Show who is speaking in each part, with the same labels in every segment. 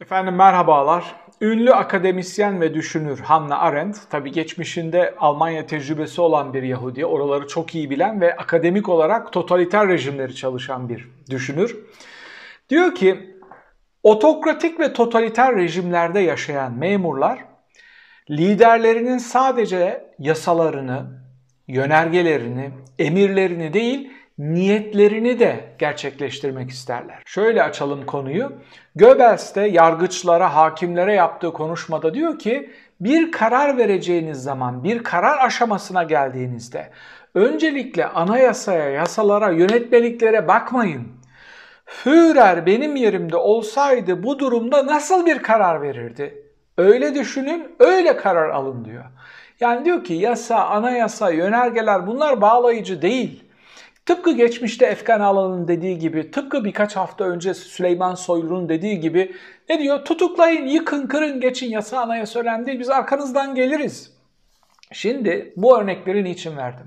Speaker 1: Efendim merhabalar. Ünlü akademisyen ve düşünür Hannah Arendt, tabi geçmişinde Almanya tecrübesi olan bir Yahudi, oraları çok iyi bilen ve akademik olarak totaliter rejimleri çalışan bir düşünür. Diyor ki, otokratik ve totaliter rejimlerde yaşayan memurlar, liderlerinin sadece yasalarını, yönergelerini, emirlerini değil, niyetlerini de gerçekleştirmek isterler. Şöyle açalım konuyu. Goebbels de yargıçlara, hakimlere yaptığı konuşmada diyor ki bir karar vereceğiniz zaman, bir karar aşamasına geldiğinizde öncelikle anayasaya, yasalara, yönetmeliklere bakmayın. Führer benim yerimde olsaydı bu durumda nasıl bir karar verirdi? Öyle düşünün, öyle karar alın diyor. Yani diyor ki yasa, anayasa, yönergeler bunlar bağlayıcı değil. Tıpkı geçmişte Efkan Alan'ın dediği gibi, tıpkı birkaç hafta önce Süleyman Soylu'nun dediği gibi ne diyor? Tutuklayın, yıkın, kırın, geçin yasa anayasa önemli. Biz arkanızdan geliriz. Şimdi bu örnekleri niçin verdim?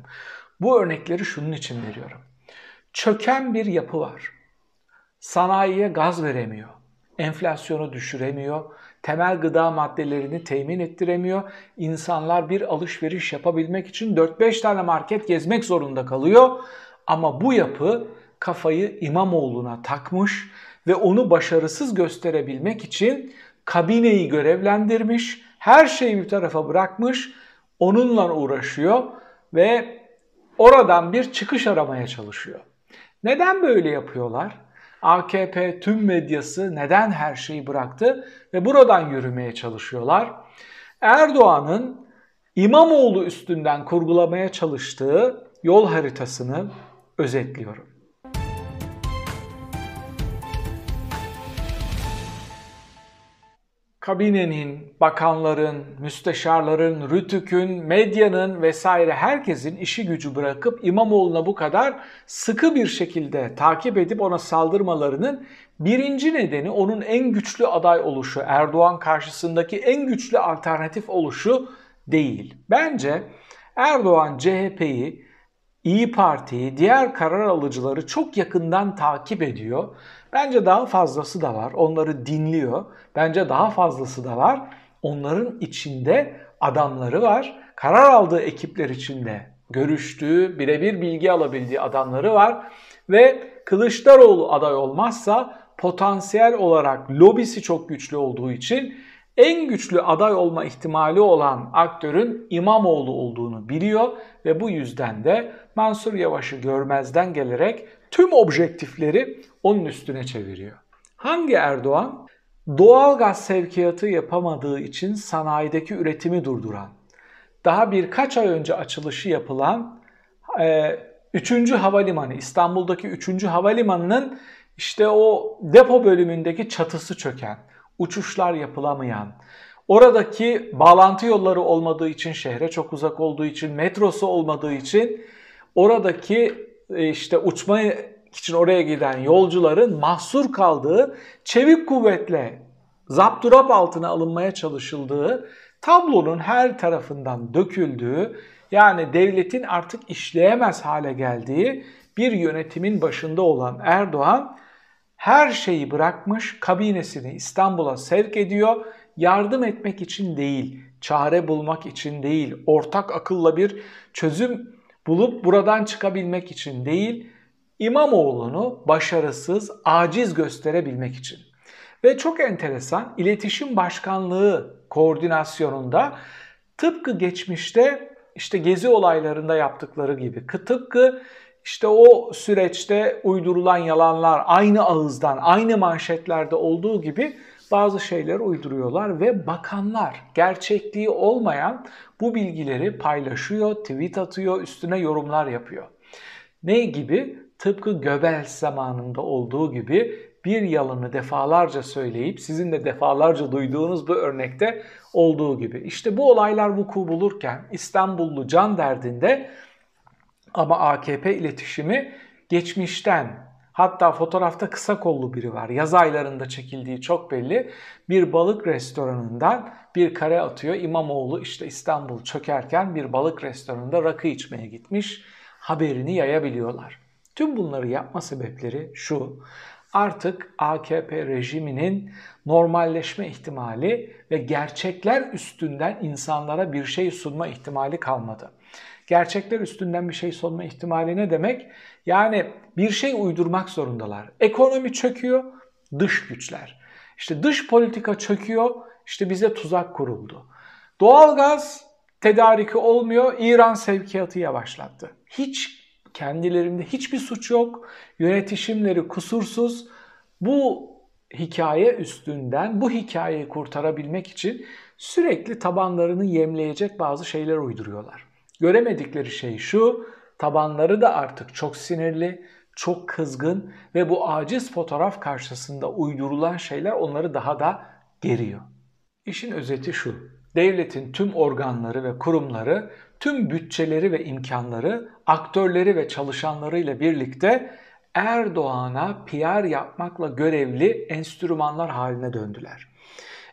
Speaker 1: Bu örnekleri şunun için veriyorum. Çöken bir yapı var. Sanayiye gaz veremiyor. Enflasyonu düşüremiyor. Temel gıda maddelerini temin ettiremiyor. İnsanlar bir alışveriş yapabilmek için 4-5 tane market gezmek zorunda kalıyor. Ama bu yapı kafayı İmamoğlu'na takmış ve onu başarısız gösterebilmek için kabineyi görevlendirmiş, her şeyi bir tarafa bırakmış, onunla uğraşıyor ve oradan bir çıkış aramaya çalışıyor. Neden böyle yapıyorlar? AKP tüm medyası neden her şeyi bıraktı ve buradan yürümeye çalışıyorlar? Erdoğan'ın İmamoğlu üstünden kurgulamaya çalıştığı yol haritasını özetliyorum. kabinenin, bakanların, müsteşarların, rütükün, medyanın vesaire herkesin işi gücü bırakıp İmamoğlu'na bu kadar sıkı bir şekilde takip edip ona saldırmalarının birinci nedeni onun en güçlü aday oluşu, Erdoğan karşısındaki en güçlü alternatif oluşu değil. Bence Erdoğan CHP'yi İyi Parti'yi, diğer karar alıcıları çok yakından takip ediyor. Bence daha fazlası da var. Onları dinliyor. Bence daha fazlası da var. Onların içinde adamları var. Karar aldığı ekipler içinde görüştüğü, birebir bilgi alabildiği adamları var. Ve Kılıçdaroğlu aday olmazsa potansiyel olarak lobisi çok güçlü olduğu için en güçlü aday olma ihtimali olan aktörün İmamoğlu olduğunu biliyor ve bu yüzden de Mansur Yavaş'ı görmezden gelerek tüm objektifleri onun üstüne çeviriyor. Hangi Erdoğan? Doğal gaz sevkiyatı yapamadığı için sanayideki üretimi durduran, daha birkaç ay önce açılışı yapılan 3. E, havalimanı, İstanbul'daki 3. havalimanının işte o depo bölümündeki çatısı çöken, uçuşlar yapılamayan, oradaki bağlantı yolları olmadığı için, şehre çok uzak olduğu için, metrosu olmadığı için oradaki e, işte uçma için oraya giden yolcuların mahsur kaldığı, çevik kuvvetle zapturap altına alınmaya çalışıldığı, tablonun her tarafından döküldüğü, yani devletin artık işleyemez hale geldiği bir yönetimin başında olan Erdoğan her şeyi bırakmış, kabinesini İstanbul'a sevk ediyor. Yardım etmek için değil, çare bulmak için değil, ortak akılla bir çözüm bulup buradan çıkabilmek için değil, İmamoğlu'nu başarısız, aciz gösterebilmek için. Ve çok enteresan, iletişim başkanlığı koordinasyonunda tıpkı geçmişte işte gezi olaylarında yaptıkları gibi, tıpkı işte o süreçte uydurulan yalanlar aynı ağızdan, aynı manşetlerde olduğu gibi bazı şeyler uyduruyorlar ve bakanlar gerçekliği olmayan bu bilgileri paylaşıyor, tweet atıyor, üstüne yorumlar yapıyor. Ne gibi? Tıpkı Göbels zamanında olduğu gibi bir yalanı defalarca söyleyip sizin de defalarca duyduğunuz bu örnekte olduğu gibi. İşte bu olaylar vuku bulurken İstanbullu can derdinde ama AKP iletişimi geçmişten hatta fotoğrafta kısa kollu biri var. Yaz aylarında çekildiği çok belli. Bir balık restoranından bir kare atıyor. İmamoğlu işte İstanbul çökerken bir balık restoranında rakı içmeye gitmiş. Haberini yayabiliyorlar. Tüm bunları yapma sebepleri şu. artık AKP rejiminin normalleşme ihtimali ve gerçekler üstünden insanlara bir şey sunma ihtimali kalmadı. Gerçekler üstünden bir şey sunma ihtimali ne demek? Yani bir şey uydurmak zorundalar. Ekonomi çöküyor, dış güçler. İşte dış politika çöküyor, işte bize tuzak kuruldu. Doğalgaz tedariki olmuyor, İran sevkiyatı yavaşlattı. Hiç kendilerinde hiçbir suç yok, yönetişimleri kusursuz. Bu hikaye üstünden bu hikayeyi kurtarabilmek için sürekli tabanlarını yemleyecek bazı şeyler uyduruyorlar. Göremedikleri şey şu, tabanları da artık çok sinirli, çok kızgın ve bu aciz fotoğraf karşısında uydurulan şeyler onları daha da geriyor. İşin özeti şu. Devletin tüm organları ve kurumları, tüm bütçeleri ve imkanları, aktörleri ve çalışanlarıyla birlikte Erdoğan'a PR yapmakla görevli enstrümanlar haline döndüler.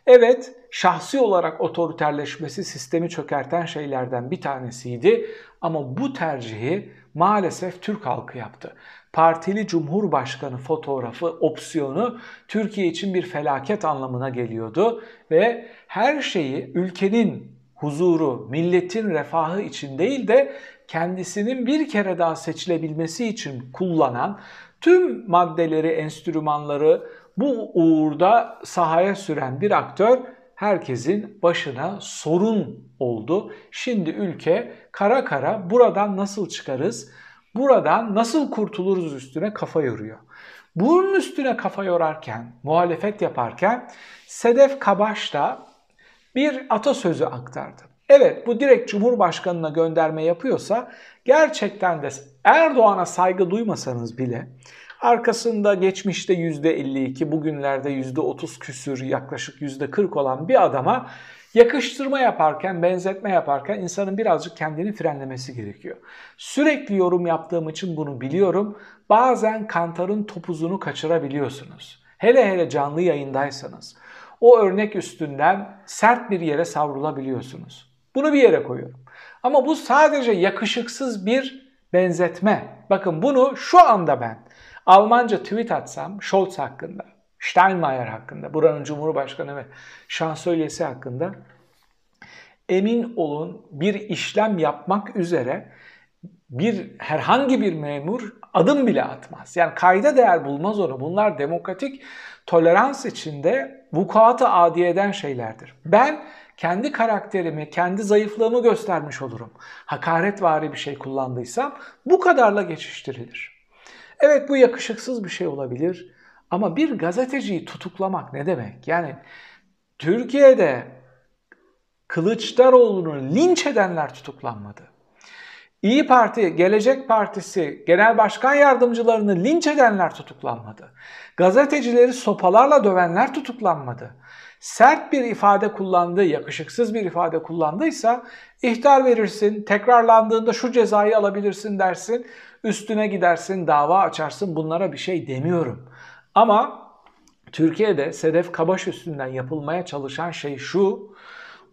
Speaker 1: Evet, şahsi olarak otoriterleşmesi sistemi çökerten şeylerden bir tanesiydi ama bu tercihi maalesef Türk halkı yaptı. Partili Cumhurbaşkanı fotoğrafı opsiyonu Türkiye için bir felaket anlamına geliyordu ve her şeyi ülkenin huzuru, milletin refahı için değil de kendisinin bir kere daha seçilebilmesi için kullanan tüm maddeleri, enstrümanları bu uğurda sahaya süren bir aktör herkesin başına sorun oldu. Şimdi ülke kara kara buradan nasıl çıkarız, buradan nasıl kurtuluruz üstüne kafa yoruyor. Bunun üstüne kafa yorarken, muhalefet yaparken Sedef Kabaş da bir atasözü aktardı. Evet bu direkt Cumhurbaşkanı'na gönderme yapıyorsa gerçekten de Erdoğan'a saygı duymasanız bile arkasında geçmişte %52 bugünlerde %30 küsür yaklaşık %40 olan bir adama yakıştırma yaparken, benzetme yaparken insanın birazcık kendini frenlemesi gerekiyor. Sürekli yorum yaptığım için bunu biliyorum. Bazen kantarın topuzunu kaçırabiliyorsunuz. Hele hele canlı yayındaysanız. O örnek üstünden sert bir yere savrulabiliyorsunuz. Bunu bir yere koyuyorum. Ama bu sadece yakışıksız bir benzetme. Bakın bunu şu anda ben Almanca tweet atsam Scholz hakkında, Steinmeier hakkında, buranın Cumhurbaşkanı ve şansölyesi hakkında emin olun bir işlem yapmak üzere bir herhangi bir memur adım bile atmaz. Yani kayda değer bulmaz onu. Bunlar demokratik tolerans içinde vukuatı adi eden şeylerdir. Ben kendi karakterimi, kendi zayıflığımı göstermiş olurum. Hakaretvari bir şey kullandıysam bu kadarla geçiştirilir. Evet bu yakışıksız bir şey olabilir ama bir gazeteciyi tutuklamak ne demek? Yani Türkiye'de Kılıçdaroğlu'nu linç edenler tutuklanmadı. İyi Parti, Gelecek Partisi genel başkan yardımcılarını linç edenler tutuklanmadı. Gazetecileri sopalarla dövenler tutuklanmadı. Sert bir ifade kullandı, yakışıksız bir ifade kullandıysa ihtar verirsin, tekrarlandığında şu cezayı alabilirsin dersin, üstüne gidersin, dava açarsın bunlara bir şey demiyorum. Ama Türkiye'de Sedef Kabaş üstünden yapılmaya çalışan şey şu,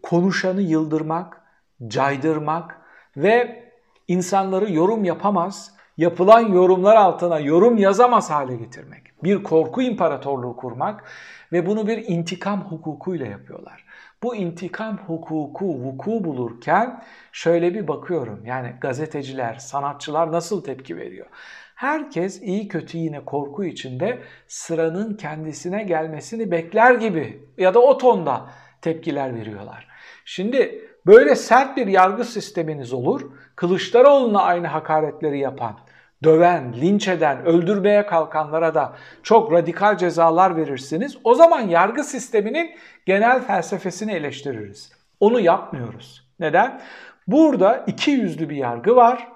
Speaker 1: konuşanı yıldırmak, caydırmak ve insanları yorum yapamaz, yapılan yorumlar altına yorum yazamaz hale getirmek. Bir korku imparatorluğu kurmak ve bunu bir intikam hukukuyla yapıyorlar. Bu intikam hukuku vuku bulurken şöyle bir bakıyorum. Yani gazeteciler, sanatçılar nasıl tepki veriyor? Herkes iyi kötü yine korku içinde sıranın kendisine gelmesini bekler gibi ya da o tonda tepkiler veriyorlar. Şimdi böyle sert bir yargı sisteminiz olur. Kılıçdaroğlu'na aynı hakaretleri yapan, döven, linç eden, öldürmeye kalkanlara da çok radikal cezalar verirsiniz. O zaman yargı sisteminin genel felsefesini eleştiririz. Onu yapmıyoruz. Neden? Burada iki yüzlü bir yargı var.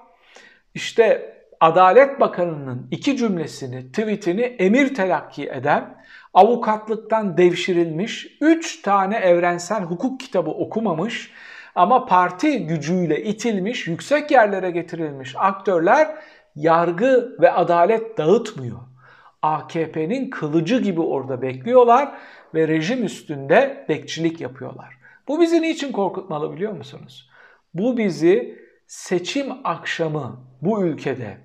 Speaker 1: İşte Adalet Bakanı'nın iki cümlesini, tweetini emir telakki eden, avukatlıktan devşirilmiş, üç tane evrensel hukuk kitabı okumamış ama parti gücüyle itilmiş, yüksek yerlere getirilmiş aktörler yargı ve adalet dağıtmıyor. AKP'nin kılıcı gibi orada bekliyorlar ve rejim üstünde bekçilik yapıyorlar. Bu bizi niçin korkutmalı biliyor musunuz? Bu bizi seçim akşamı bu ülkede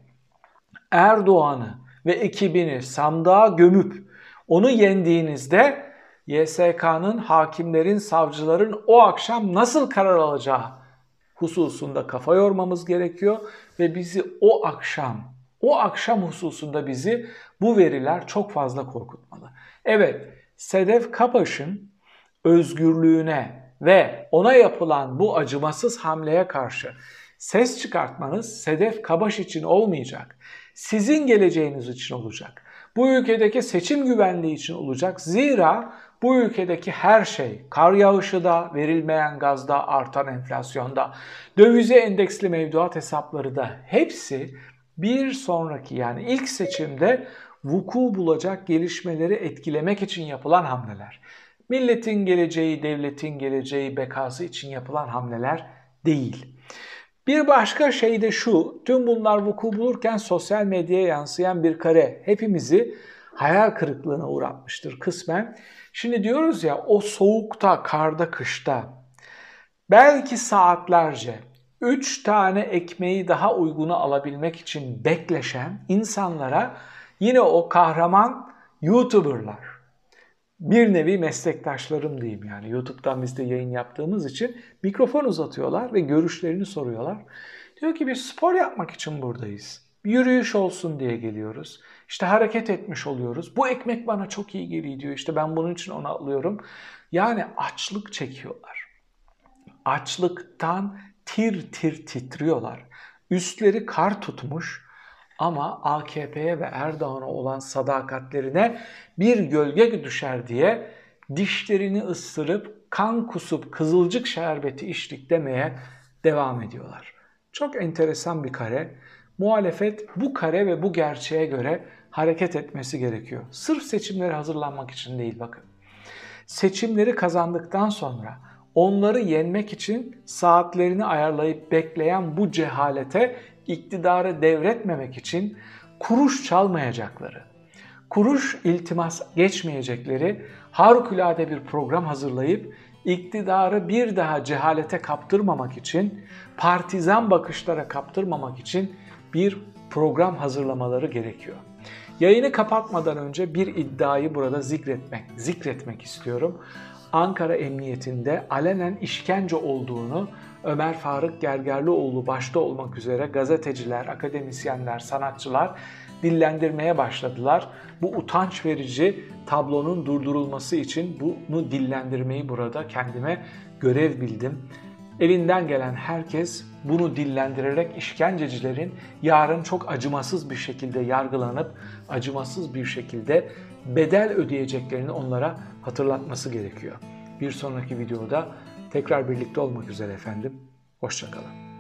Speaker 1: Erdoğan'ı ve ekibini sandığa gömüp onu yendiğinizde YSK'nın, hakimlerin, savcıların o akşam nasıl karar alacağı hususunda kafa yormamız gerekiyor ve bizi o akşam, o akşam hususunda bizi bu veriler çok fazla korkutmalı. Evet, Sedef Kapaş'ın özgürlüğüne ve ona yapılan bu acımasız hamleye karşı ses çıkartmanız Sedef Kabaş için olmayacak. Sizin geleceğiniz için olacak. Bu ülkedeki seçim güvenliği için olacak. Zira bu ülkedeki her şey, kar yağışı da, verilmeyen gazda, artan enflasyonda, dövize endeksli mevduat hesapları da hepsi bir sonraki yani ilk seçimde vuku bulacak gelişmeleri etkilemek için yapılan hamleler. Milletin geleceği, devletin geleceği, bekası için yapılan hamleler değil. Bir başka şey de şu, tüm bunlar vuku bulurken sosyal medyaya yansıyan bir kare hepimizi hayal kırıklığına uğratmıştır kısmen. Şimdi diyoruz ya o soğukta, karda, kışta belki saatlerce 3 tane ekmeği daha uyguna alabilmek için bekleşen insanlara yine o kahraman YouTuber'lar, bir nevi meslektaşlarım diyeyim yani YouTube'dan biz de yayın yaptığımız için mikrofon uzatıyorlar ve görüşlerini soruyorlar. Diyor ki biz spor yapmak için buradayız. Bir yürüyüş olsun diye geliyoruz. İşte hareket etmiş oluyoruz. Bu ekmek bana çok iyi geliyor diyor. İşte ben bunun için onu alıyorum. Yani açlık çekiyorlar. Açlıktan tir tir titriyorlar. Üstleri kar tutmuş ama AKP'ye ve Erdoğan'a olan sadakatlerine bir gölge düşer diye dişlerini ısırıp kan kusup kızılcık şerbeti içtik demeye devam ediyorlar. Çok enteresan bir kare. Muhalefet bu kare ve bu gerçeğe göre hareket etmesi gerekiyor. Sırf seçimlere hazırlanmak için değil bakın. Seçimleri kazandıktan sonra onları yenmek için saatlerini ayarlayıp bekleyen bu cehalete iktidarı devretmemek için kuruş çalmayacakları, kuruş iltimas geçmeyecekleri harikulade bir program hazırlayıp iktidarı bir daha cehalete kaptırmamak için, partizan bakışlara kaptırmamak için bir program hazırlamaları gerekiyor. Yayını kapatmadan önce bir iddiayı burada zikretmek, zikretmek istiyorum. Ankara Emniyetinde alenen işkence olduğunu Ömer Faruk Gergerlioğlu başta olmak üzere gazeteciler, akademisyenler, sanatçılar dillendirmeye başladılar. Bu utanç verici tablonun durdurulması için bunu dillendirmeyi burada kendime görev bildim. Elinden gelen herkes bunu dillendirerek işkencecilerin yarın çok acımasız bir şekilde yargılanıp acımasız bir şekilde bedel ödeyeceklerini onlara hatırlatması gerekiyor. Bir sonraki videoda tekrar birlikte olmak üzere efendim. Hoşçakalın.